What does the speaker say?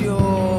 your